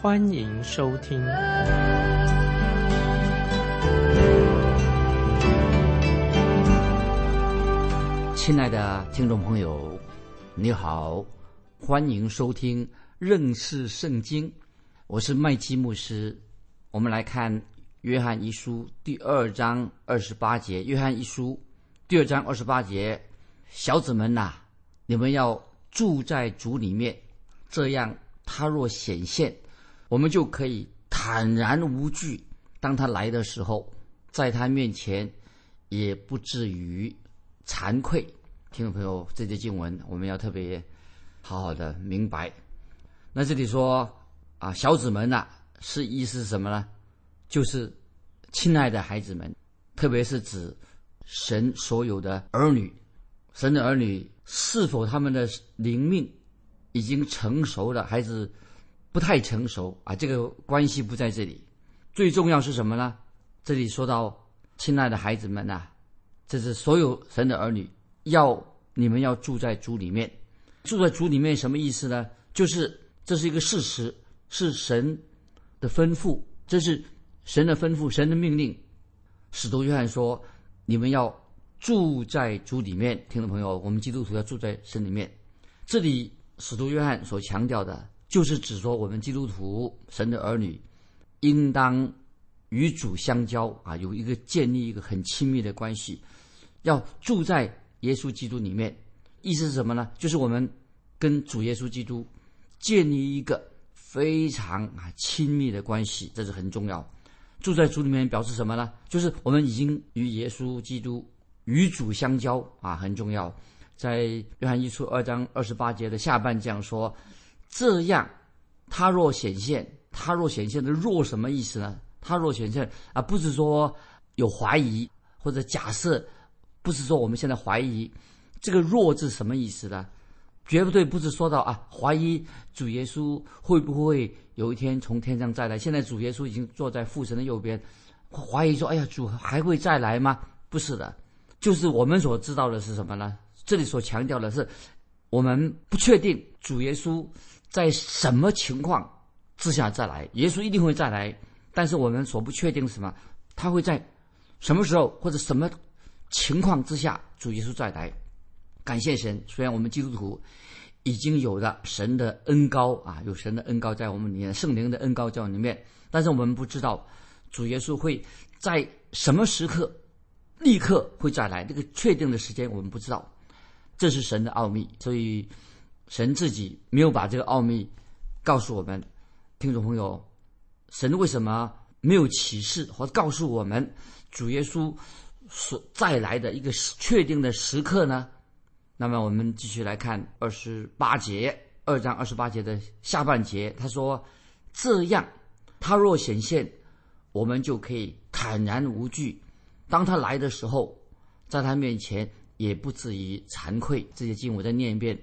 欢迎收听。亲爱的听众朋友，你好，欢迎收听认识圣经。我是麦基牧师，我们来看约翰一书第二章二十八节。约翰一书。第二章二十八节，小子们呐，你们要住在主里面，这样他若显现，我们就可以坦然无惧。当他来的时候，在他面前也不至于惭愧。听众朋友，这节经文我们要特别好好的明白。那这里说啊，小子们呐，是意思是什么呢？就是亲爱的孩子们，特别是指。神所有的儿女，神的儿女是否他们的灵命已经成熟了，还是不太成熟啊？这个关系不在这里，最重要是什么呢？这里说到，亲爱的孩子们呐，这是所有神的儿女要你们要住在主里面，住在主里面什么意思呢？就是这是一个事实，是神的吩咐，这是神的吩咐，神的命令。使徒约翰说。你们要住在主里面，听众朋友，我们基督徒要住在神里面。这里使徒约翰所强调的，就是指说我们基督徒神的儿女，应当与主相交啊，有一个建立一个很亲密的关系，要住在耶稣基督里面。意思是什么呢？就是我们跟主耶稣基督建立一个非常啊亲密的关系，这是很重要。住在主里面表示什么呢？就是我们已经与耶稣基督与主相交啊，很重要。在约翰一书二章二十八节的下半这样说：这样，他若显现，他若显现的若什么意思呢？他若显现啊，不是说有怀疑或者假设，不是说我们现在怀疑，这个若字什么意思呢？绝不对不是说到啊，怀疑主耶稣会不会有一天从天上再来。现在主耶稣已经坐在父神的右边，怀疑说：“哎呀，主还会再来吗？”不是的，就是我们所知道的是什么呢？这里所强调的是，我们不确定主耶稣在什么情况之下再来。耶稣一定会再来，但是我们所不确定什么？他会在什么时候或者什么情况之下，主耶稣再来？感谢神，虽然我们基督徒已经有了神的恩高啊，有神的恩高在我们里面，圣灵的恩高在我们里面，但是我们不知道主耶稣会在什么时刻立刻会再来，这个确定的时间我们不知道，这是神的奥秘，所以神自己没有把这个奥秘告诉我们听众朋友。神为什么没有启示或告诉我们主耶稣所再来的一个确定的时刻呢？那么我们继续来看二十八节，二章二十八节的下半节，他说：“这样，他若显现，我们就可以坦然无惧。当他来的时候，在他面前也不至于惭愧。”这些经我再念一遍，《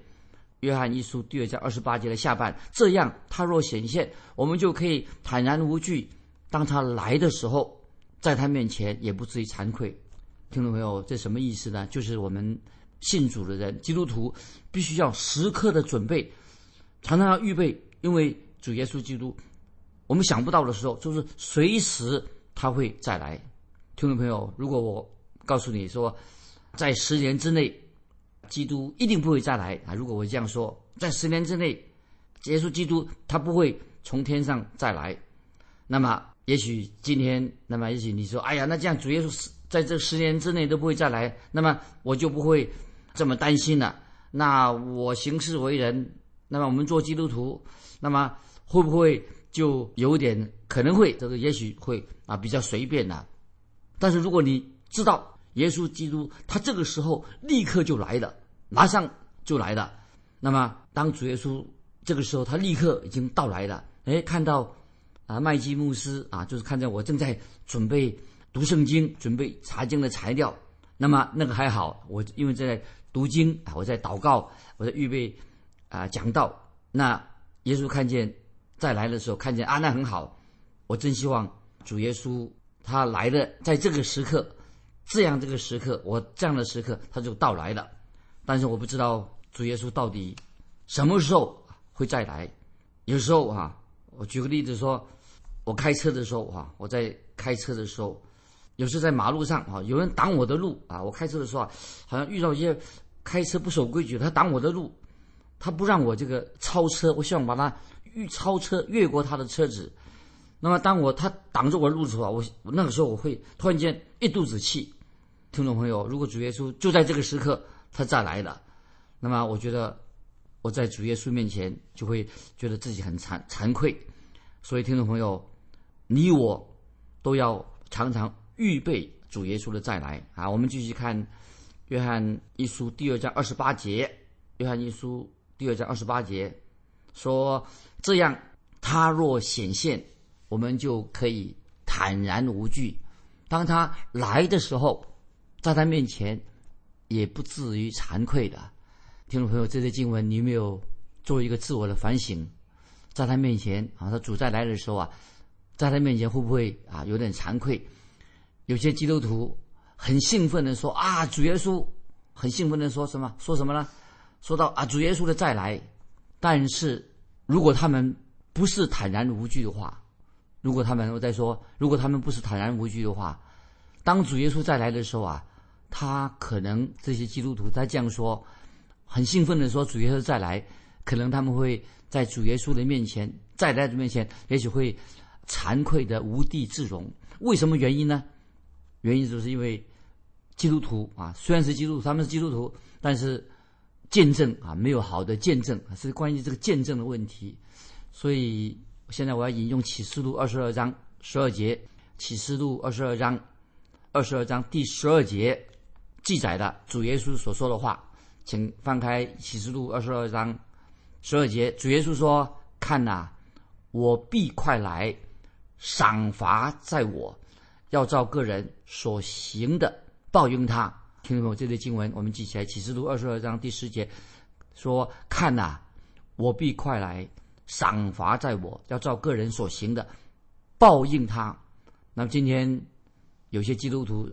约翰一书》第二章二十八节的下半：“这样，他若显现，我们就可以坦然无惧。当他来的时候，在他面前也不至于惭愧。”听众朋友，这什么意思呢？就是我们。信主的人，基督徒必须要时刻的准备，常常要预备，因为主耶稣基督，我们想不到的时候，就是随时他会再来。听众朋友，如果我告诉你说，在十年之内，基督一定不会再来。啊！如果我这样说，在十年之内，耶稣基督他不会从天上再来，那么也许今天，那么也许你说，哎呀，那这样主耶稣在这十年之内都不会再来，那么我就不会。这么担心。了，那我行事为人，那么我们做基督徒，那么会不会就有点可能会这个也许会啊比较随便呢？但是如果你知道耶稣基督他这个时候立刻就来了，马上就来了，那么当主耶稣这个时候他立刻已经到来了，哎，看到啊麦基牧师啊，就是看见我正在准备读圣经、准备查经的材料。那么那个还好，我因为在读经啊，我在祷告，我在预备啊讲道。那耶稣看见再来的时候，看见啊，那很好。我真希望主耶稣他来的在这个时刻，这样这个时刻，我这样的时刻他就到来了。但是我不知道主耶稣到底什么时候会再来。有时候啊，我举个例子说，我开车的时候啊，我在开车的时候。有时在马路上啊，有人挡我的路啊，我开车的时候啊，好像遇到一些开车不守规矩，他挡我的路，他不让我这个超车，我希望把他越超车越过他的车子。那么当我他挡着我的路的时候，我那个时候我会突然间一肚子气。听众朋友，如果主耶稣就在这个时刻他再来了，那么我觉得我在主耶稣面前就会觉得自己很惭惭愧。所以听众朋友，你我都要常常。预备主耶稣的再来啊！我们继续看《约翰一书》第二章二十八节，《约翰一书》第二章二十八节说：“这样，他若显现，我们就可以坦然无惧。当他来的时候，在他面前也不至于惭愧的。”听众朋友，这些经文你有没有做一个自我的反省？在他面前啊，他主再来的时候啊，在他面前会不会啊有点惭愧？有些基督徒很兴奋的说：“啊，主耶稣！”很兴奋的说什么？说什么呢？说到啊，主耶稣的再来。但是，如果他们不是坦然无惧的话，如果他们我在说，如果他们不是坦然无惧的话，当主耶稣再来的时候啊，他可能这些基督徒他这样说，很兴奋的说：“主耶稣再来。”可能他们会在主耶稣的面前，再来的面前，也许会惭愧的无地自容。为什么原因呢？原因就是因为基督徒啊，虽然是基督徒，他们是基督徒，但是见证啊没有好的见证，是关于这个见证的问题。所以现在我要引用启示录二十二章十二节，启示录二十二章二十二章第十二节记载的主耶稣所说的话，请翻开启示录二十二章十二节，主耶稣说：“看呐，我必快来，赏罚在我。”要照个人所行的报应他。听懂没这类经文，我们记起来。启示录二十二章第十节说：“看呐，我必快来，赏罚在我，要照个人所行的报应他。”那么今天有些基督徒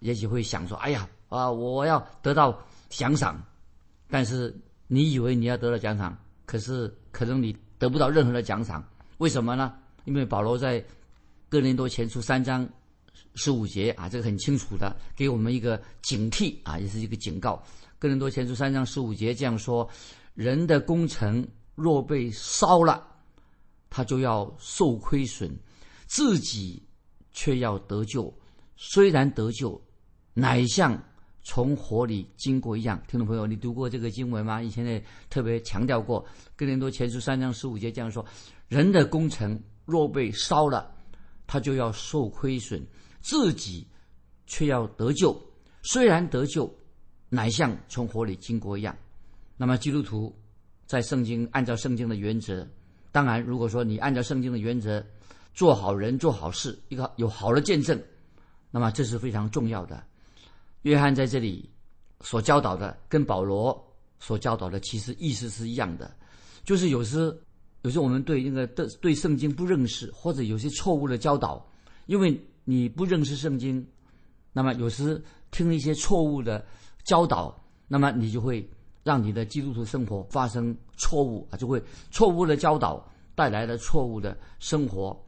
也许会想说：“哎呀，啊，我要得到奖赏。”但是你以为你要得到奖赏，可是可能你得不到任何的奖赏。为什么呢？因为保罗在哥林多前书三章。十五节啊，这个很清楚的，给我们一个警惕啊，也是一个警告。哥林多前书三章十五节这样说：人的工程若被烧了，他就要受亏损，自己却要得救。虽然得救，乃像从火里经过一样。听众朋友，你读过这个经文吗？以前呢特别强调过。哥林多前书三章十五节这样说：人的工程若被烧了，他就要受亏损。自己却要得救，虽然得救，乃像从火里经过一样。那么基督徒在圣经按照圣经的原则，当然，如果说你按照圣经的原则做好人做好事，一个有好的见证，那么这是非常重要的。约翰在这里所教导的，跟保罗所教导的其实意思是一样的，就是有时有时我们对那个对对圣经不认识，或者有些错误的教导，因为。你不认识圣经，那么有时听了一些错误的教导，那么你就会让你的基督徒生活发生错误啊，就会错误的教导带来了错误的生活。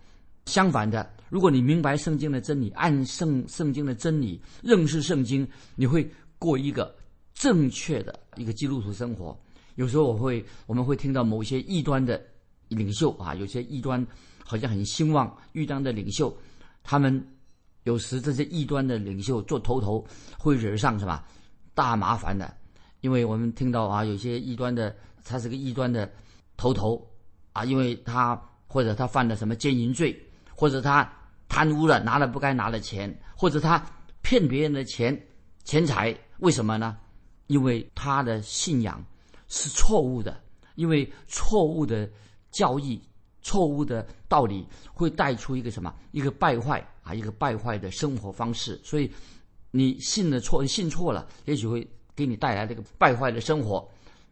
相反的，如果你明白圣经的真理，按圣圣经的真理认识圣经，你会过一个正确的一个基督徒生活。有时候我会我们会听到某些异端的领袖啊，有些异端好像很兴旺，异端的领袖。他们有时这些异端的领袖做头头，会惹上什么大麻烦的？因为我们听到啊，有些异端的，他是个异端的头头啊，因为他或者他犯了什么奸淫罪，或者他贪污了，拿了不该拿的钱，或者他骗别人的钱钱财，为什么呢？因为他的信仰是错误的，因为错误的教义错误的道理，会带出一个什么？一个败坏啊，一个败坏的生活方式。所以你信的错，信错了，也许会给你带来这个败坏的生活。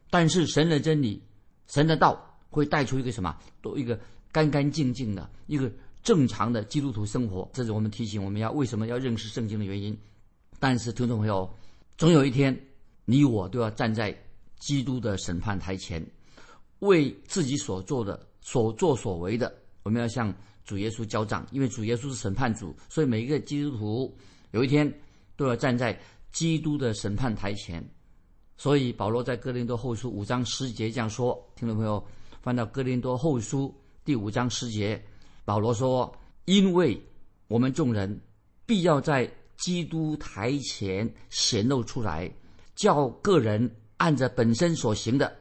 但是神的真理、神的道会带出一个什么？都一个干干净净的一个正常的基督徒生活。这是我们提醒我们要为什么要认识圣经的原因。但是听众朋友，总有一天你我都要站在基督的审判台前，为自己所做的。所作所为的，我们要向主耶稣交账，因为主耶稣是审判主，所以每一个基督徒有一天都要站在基督的审判台前。所以保罗在哥林多后书五章十节这样说：，听众朋友翻到哥林多后书第五章十节，保罗说：“因为我们众人必要在基督台前显露出来，叫个人按着本身所行的，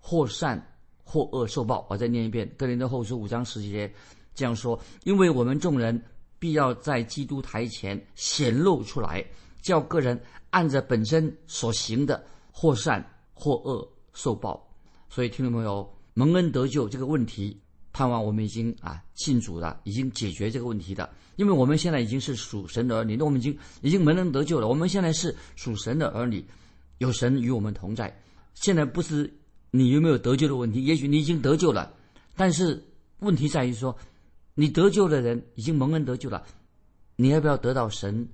或善。”或恶受报。我再念一遍《哥林多后书》五章十节，这样说：因为我们众人必要在基督台前显露出来，叫个人按着本身所行的，或善或恶受报。所以，听众朋友，蒙恩得救这个问题，盼望我们已经啊信主了，已经解决这个问题的。因为我们现在已经是属神的儿女，那我们已经已经蒙恩得救了。我们现在是属神的儿女，有神与我们同在。现在不是。你有没有得救的问题？也许你已经得救了，但是问题在于说，你得救的人已经蒙恩得救了，你要不要得到神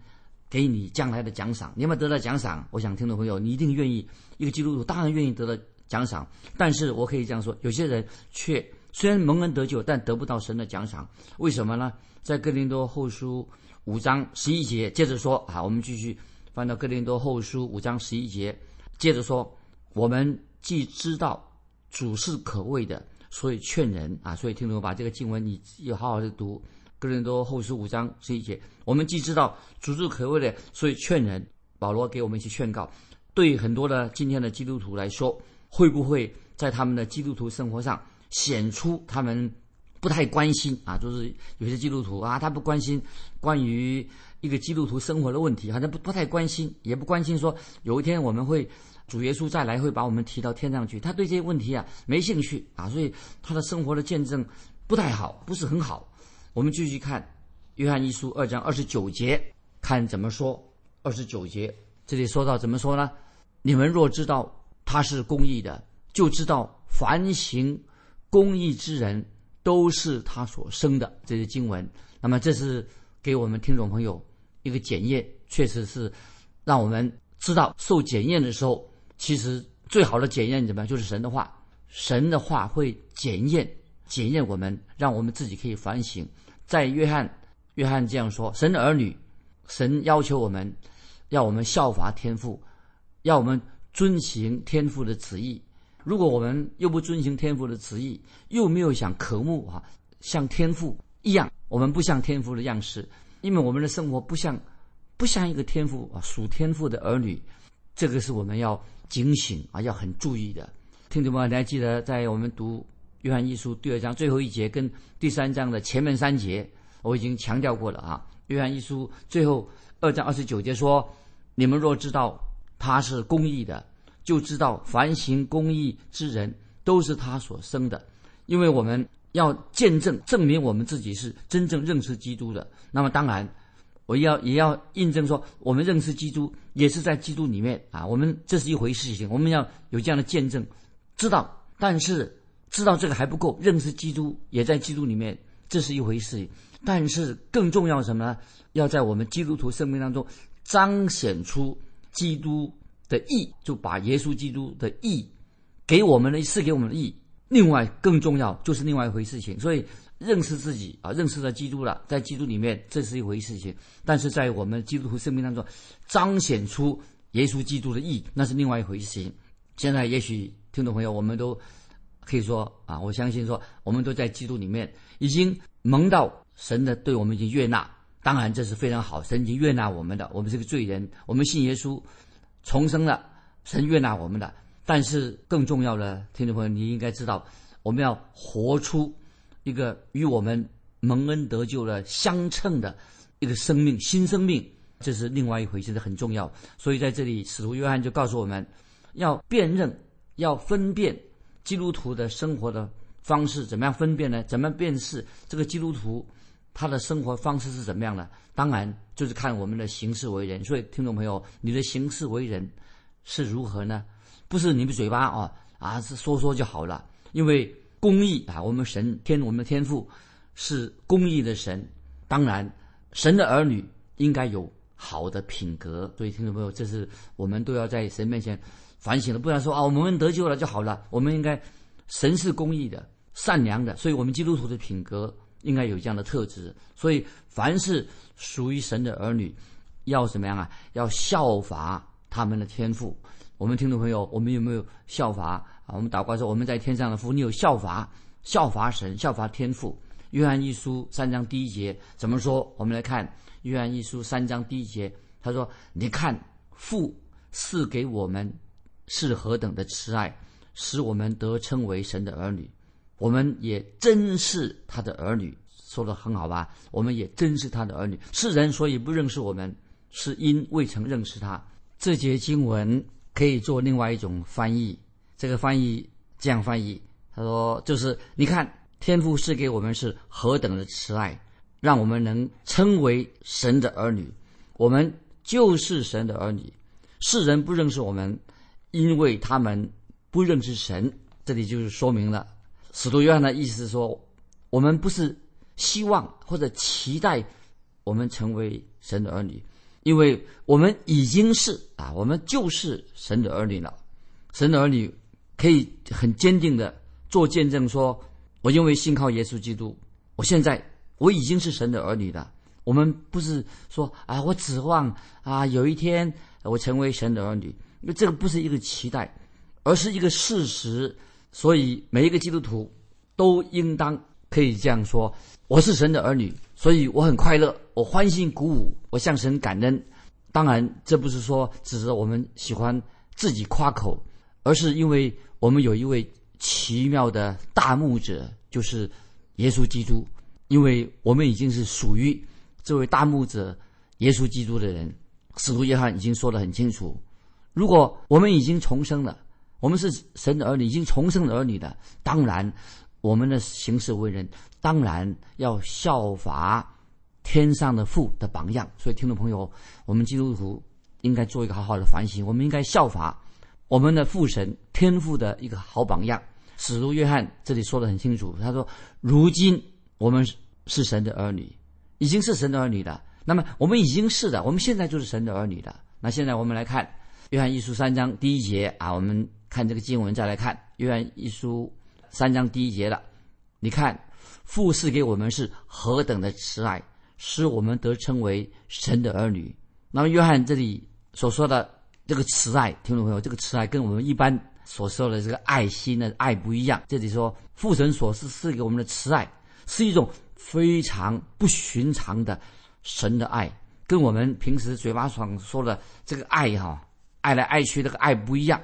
给你将来的奖赏？你要不要得到奖赏？我想听众朋友，你一定愿意。一个基督徒当然愿意得到奖赏，但是我可以这样说：有些人却虽然蒙恩得救，但得不到神的奖赏。为什么呢？在哥林多后书五章十一节接着说啊，我们继续翻到哥林多后书五章十一节，接着说我们。既知道主是可畏的，所以劝人啊，所以听懂把这个经文你要好好的读。哥林多后书五章十一节，我们既知道主是可畏的，所以劝人。保罗给我们一些劝告，对很多的今天的基督徒来说，会不会在他们的基督徒生活上显出他们不太关心啊？就是有些基督徒啊，他不关心关于一个基督徒生活的问题，好像不不太关心，也不关心说有一天我们会。主耶稣再来会把我们提到天上去，他对这些问题啊没兴趣啊，所以他的生活的见证不太好，不是很好。我们继续看约翰一书二章二十九节，看怎么说。二十九节这里说到怎么说呢？你们若知道他是公义的，就知道凡行公义之人都是他所生的。这些经文，那么这是给我们听众朋友一个检验，确实是让我们知道受检验的时候。其实最好的检验怎么样？就是神的话，神的话会检验检验我们，让我们自己可以反省。在约翰，约翰这样说：神的儿女，神要求我们，要我们效法天父，要我们遵行天父的旨意。如果我们又不遵循天父的旨意，又没有想渴慕啊，像天父一样，我们不像天父的样式，因为我们的生活不像不像一个天父啊，属天父的儿女，这个是我们要。警醒啊，要很注意的，听众朋友，你还记得在我们读约翰一书第二章最后一节跟第三章的前面三节，我已经强调过了啊。约翰一书最后二章二十九节说：“你们若知道他是公义的，就知道凡行公义之人都是他所生的，因为我们要见证证明我们自己是真正认识基督的。那么当然。”我要也要印证说，我们认识基督也是在基督里面啊。我们这是一回事情，我们要有这样的见证，知道。但是知道这个还不够，认识基督也在基督里面，这是一回事情。但是更重要什么呢？要在我们基督徒生命当中彰显出基督的义，就把耶稣基督的义给我们的赐给我们的义。另外更重要就是另外一回事情，所以。认识自己啊，认识了基督了，在基督里面这是一回事情，但是在我们基督徒生命当中，彰显出耶稣基督的义，那是另外一回事情。现在也许听众朋友，我们都可以说啊，我相信说，我们都在基督里面已经蒙到神的对我们已经悦纳，当然这是非常好，神已经悦纳我们的，我们是个罪人，我们信耶稣重生了，神悦纳我们的。但是更重要的，听众朋友，你应该知道，我们要活出。一个与我们蒙恩得救了相称的一个生命，新生命，这是另外一回事，很重要。所以在这里，使徒约翰就告诉我们，要辨认、要分辨基督徒的生活的方式怎么样分辨呢？怎么辨识这个基督徒他的生活方式是怎么样的？当然就是看我们的行事为人。所以，听众朋友，你的行事为人是如何呢？不是你们嘴巴啊啊是说说就好了，因为公义啊，我们神天我们的天父是公义的神，当然神的儿女应该有好的品格。所以，听众朋友，这是我们都要在神面前反省的，不然说啊我们得救了就好了。我们应该神是公义的。善良的，所以我们基督徒的品格应该有这样的特质。所以，凡是属于神的儿女，要怎么样啊？要效法他们的天赋。我们听众朋友，我们有没有效法啊？我们祷告说，我们在天上的父，你有效法，效法神，效法天赋。约翰一书三章第一节怎么说？我们来看约翰一书三章第一节，他说：“你看父赐给我们是何等的慈爱，使我们得称为神的儿女。”我们也真是他的儿女，说的很好吧？我们也真是他的儿女。世人所以不认识我们，是因未曾认识他。这节经文可以做另外一种翻译，这个翻译这样翻译：他说，就是你看，天父赐给我们是何等的慈爱，让我们能称为神的儿女。我们就是神的儿女。世人不认识我们，因为他们不认识神。这里就是说明了。使徒约翰的意思是说，我们不是希望或者期待我们成为神的儿女，因为我们已经是啊，我们就是神的儿女了。神的儿女可以很坚定的做见证，说我因为信靠耶稣基督，我现在我已经是神的儿女了。我们不是说啊，我指望啊有一天我成为神的儿女，因为这个不是一个期待，而是一个事实。所以，每一个基督徒都应当可以这样说：“我是神的儿女，所以我很快乐，我欢欣鼓舞，我向神感恩。”当然，这不是说只是我们喜欢自己夸口，而是因为我们有一位奇妙的大牧者，就是耶稣基督。因为我们已经是属于这位大牧者耶稣基督的人，使徒约翰已经说得很清楚：如果我们已经重生了。我们是神的儿女，已经重生的儿女的。当然，我们的行事为人，当然要效法天上的父的榜样。所以，听众朋友，我们基督徒应该做一个好好的反省。我们应该效法我们的父神天父的一个好榜样。使徒约翰这里说的很清楚，他说：“如今我们是神的儿女，已经是神的儿女了。那么，我们已经是的，我们现在就是神的儿女了。那现在我们来看约翰一书三章第一节啊，我们。看这个经文，再来看约翰一书三章第一节了。你看，父赐给我们是何等的慈爱，使我们得称为神的儿女。那么，约翰这里所说的这个慈爱，听众朋友，这个慈爱跟我们一般所说的这个爱心的爱不一样。这里说父神所赐赐给我们的慈爱，是一种非常不寻常的神的爱，跟我们平时嘴巴上说的这个爱哈，爱来爱去这个爱不一样。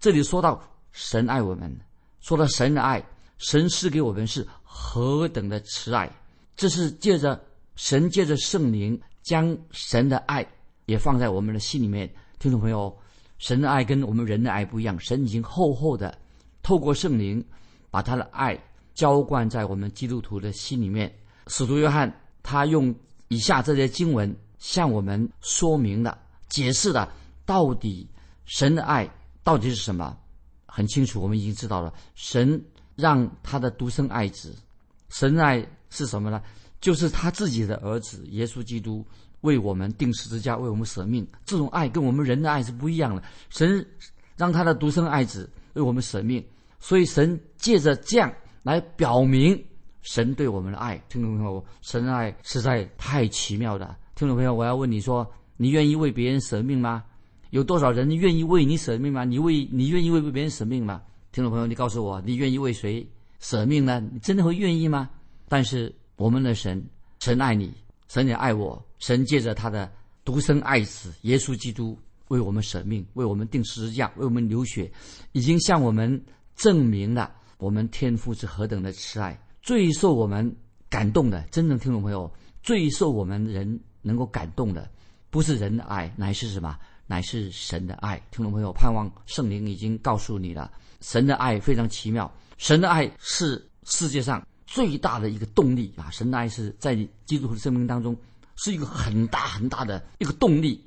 这里说到神爱我们，说到神的爱，神赐给我们是何等的慈爱。这是借着神借着圣灵将神的爱也放在我们的心里面。听众朋友，神的爱跟我们人的爱不一样，神已经厚厚的透过圣灵把他的爱浇灌在我们基督徒的心里面。使徒约翰他用以下这些经文向我们说明了、解释了到底神的爱。到底是什么？很清楚，我们已经知道了。神让他的独生爱子，神爱是什么呢？就是他自己的儿子耶稣基督为我们定十字架，为我们舍命。这种爱跟我们人的爱是不一样的。神让他的独生爱子为我们舍命，所以神借着这样来表明神对我们的爱。听众朋友，神的爱实在太奇妙了。听众朋友，我要问你说，你愿意为别人舍命吗？有多少人愿意为你舍命吗？你为你愿意为别人舍命吗？听众朋友，你告诉我，你愿意为谁舍命呢？你真的会愿意吗？但是我们的神，神爱你，神也爱我，神借着他的独生爱子耶稣基督为我们舍命，为我们定十字架，为我们流血，已经向我们证明了我们天父是何等的慈爱。最受我们感动的，真正听众朋友，最受我们人能够感动的，不是人的爱，乃是什么？乃是神的爱，听众朋友，盼望圣灵已经告诉你了，神的爱非常奇妙，神的爱是世界上最大的一个动力啊！神的爱是在基督徒的生命当中是一个很大很大的一个动力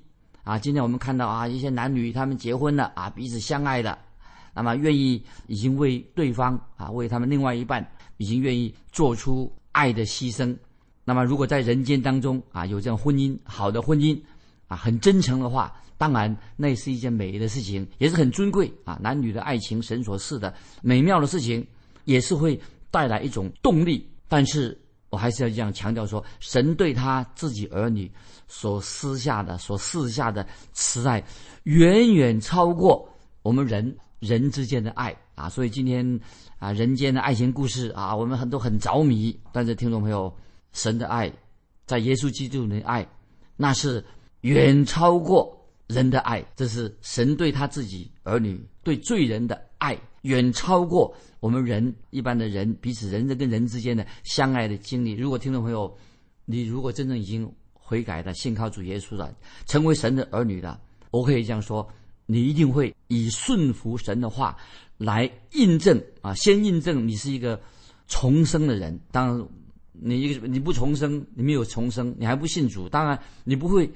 啊！今天我们看到啊，一些男女他们结婚了啊，彼此相爱的，那么愿意已经为对方啊，为他们另外一半已经愿意做出爱的牺牲。那么如果在人间当中啊，有这样婚姻好的婚姻啊，很真诚的话，当然那是一件美的事情，也是很尊贵啊！男女的爱情，神所赐的美妙的事情，也是会。带来一种动力，但是我还是要这样强调说，神对他自己儿女所私下的、所赐下的慈爱，远远超过我们人 人之间的爱啊！所以今天啊，人间的爱情故事啊，我们很多很着迷。但是听众朋友，神的爱，在耶稣基督的爱，那是远超过人的爱，这是神对他自己儿女对罪人的爱。远超过我们人一般的人彼此人跟人之间的相爱的经历。如果听众朋友，你如果真正已经悔改的信靠主耶稣的，成为神的儿女了，我可以这样说，你一定会以顺服神的话来印证啊，先印证你是一个重生的人。当然，你一个你不重生，你没有重生，你还不信主，当然你不会，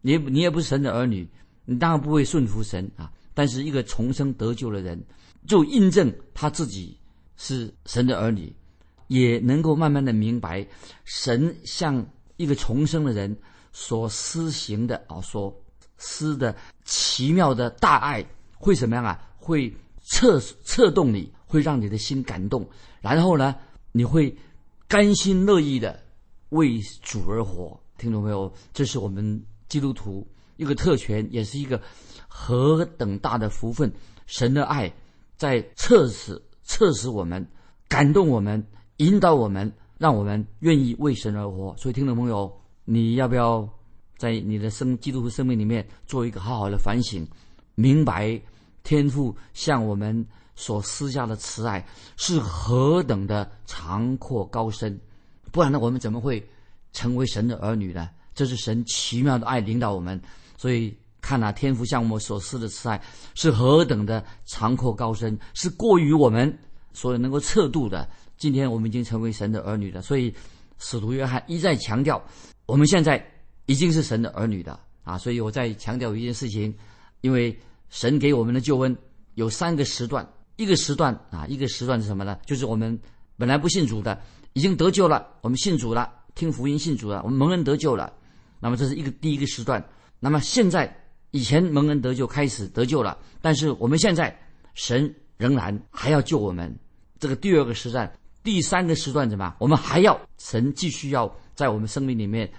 你你也不是神的儿女，你当然不会顺服神啊。但是一个重生得救的人。就印证他自己是神的儿女，也能够慢慢的明白神向一个重生的人所施行的啊，所施的奇妙的大爱会怎么样啊？会策策动你，会让你的心感动，然后呢，你会甘心乐意的为主而活。听懂没有？这是我们基督徒一个特权，也是一个何等大的福分！神的爱。在测试测试我们，感动我们，引导我们，让我们愿意为神而活。所以，听众朋友，你要不要在你的生基督徒生命里面做一个好好的反省，明白天父向我们所施下的慈爱是何等的长阔高深？不然呢，我们怎么会成为神的儿女呢？这是神奇妙的爱领导我们，所以。看那天父向我们所施的慈爱是何等的长阔高深，是过于我们所能够测度的。今天我们已经成为神的儿女了，所以使徒约翰一再强调，我们现在已经是神的儿女的啊！所以我再强调一件事情，因为神给我们的救恩有三个时段，一个时段啊，一个时段是什么呢？就是我们本来不信主的，已经得救了，我们信主了，听福音信主了，我们蒙恩得救了。那么这是一个第一个时段。那么现在。以前蒙恩得救开始得救了，但是我们现在神仍然还要救我们。这个第二个时段、第三个时段怎么？我们还要神继续要在我们生命里面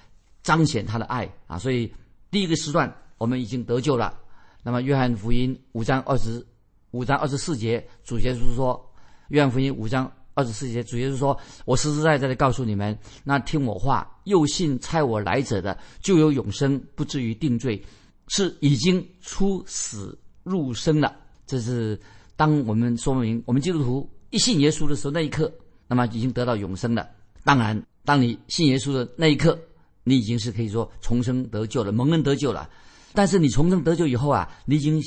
彰显他的爱啊！所以第一个时段我们已经得救了。那么约翰福音五章二十五章二十四节，主耶稣说：“约翰福音五章二十四节，主耶稣说：我实实在在的告诉你们，那听我话又信差我来者的，就有永生，不至于定罪。”是已经出死入生了，这是当我们说明我们基督徒一信耶稣的时候那一刻，那么已经得到永生了。当然，当你信耶稣的那一刻，你已经是可以说重生得救了，蒙恩得救了。但是你重生得救以后啊，你已经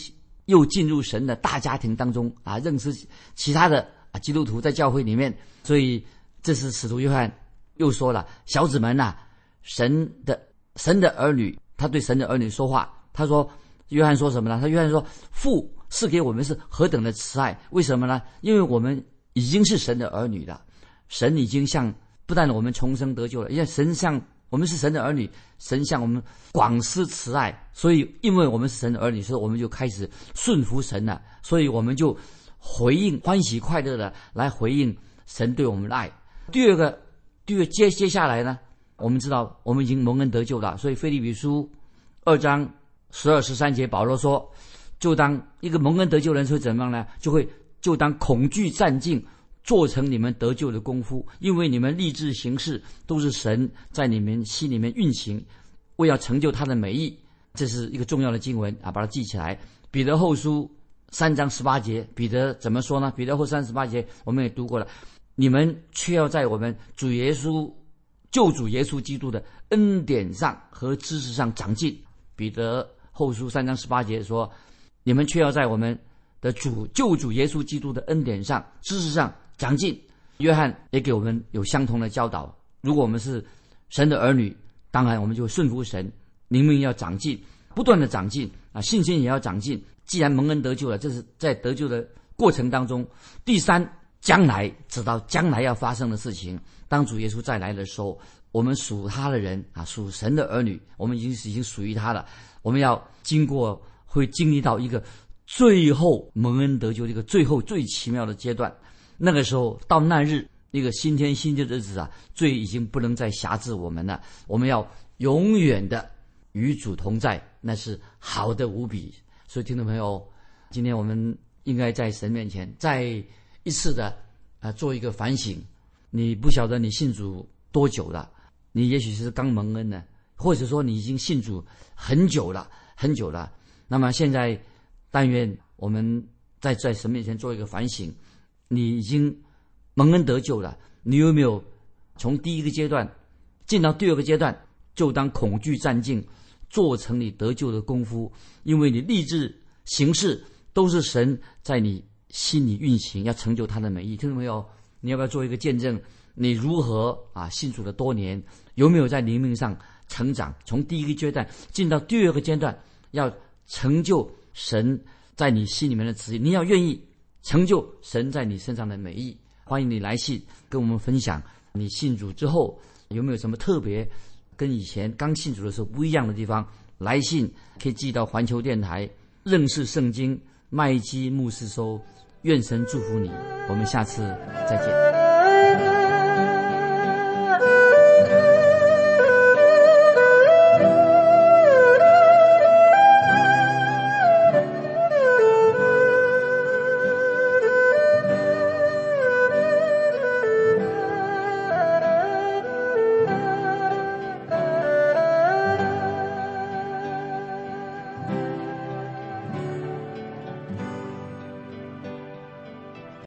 又进入神的大家庭当中啊，认识其他的啊基督徒在教会里面。所以这是使徒约翰又说了：“小子们呐，神的神的儿女，他对神的儿女说话。”他说：“约翰说什么呢？他约翰说，父是给我们是何等的慈爱？为什么呢？因为我们已经是神的儿女了，神已经向不但我们重生得救了，因为神向我们是神的儿女，神向我们广施慈爱，所以因为我们是神的儿女，所以我们就开始顺服神了，所以我们就回应欢喜快乐的来回应神对我们的爱。第二个，第二接接下来呢，我们知道我们已经蒙恩得救了，所以腓立比书二章。”十二十三节，保罗说：“就当一个蒙恩得救人会怎么样呢？就会就当恐惧战尽，做成你们得救的功夫，因为你们立志行事，都是神在你们心里面运行，为要成就他的美意。这是一个重要的经文啊，把它记起来。彼得后书三章十八节，彼得怎么说呢？彼得后三十八节我们也读过了。你们却要在我们主耶稣救主耶稣基督的恩典上和知识上长进。彼得。后书三章十八节说：“你们却要在我们的主救主耶稣基督的恩典上、知识上长进。”约翰也给我们有相同的教导。如果我们是神的儿女，当然我们就顺服神，灵命要长进，不断的长进啊，信心也要长进。既然蒙恩得救了，这是在得救的过程当中。第三，将来知道将来要发生的事情。当主耶稣再来的时候，我们属他的人啊，属神的儿女，我们已经已经属于他了。我们要经过，会经历到一个最后蒙恩得救的一个最后最奇妙的阶段。那个时候到那日，那个新天新地的日子啊，罪已经不能再辖制我们了。我们要永远的与主同在，那是好的无比。所以，听众朋友，今天我们应该在神面前再一次的啊做一个反省。你不晓得你信主多久了？你也许是刚蒙恩呢，或者说你已经信主很久了，很久了。那么现在，但愿我们在在神面前做一个反省。你已经蒙恩得救了，你有没有从第一个阶段进到第二个阶段，就当恐惧战尽，做成你得救的功夫？因为你立志行事都是神在你心里运行，要成就他的美意。听到没有？你要不要做一个见证？你如何啊信主了多年，有没有在灵命上成长？从第一个阶段进到第二个阶段，要成就神在你心里面的旨意，你要愿意。成就神在你身上的美意，欢迎你来信跟我们分享。你信主之后有没有什么特别跟以前刚信主的时候不一样的地方？来信可以寄到环球电台认识圣经麦基牧师说。愿神祝福你，我们下次再见。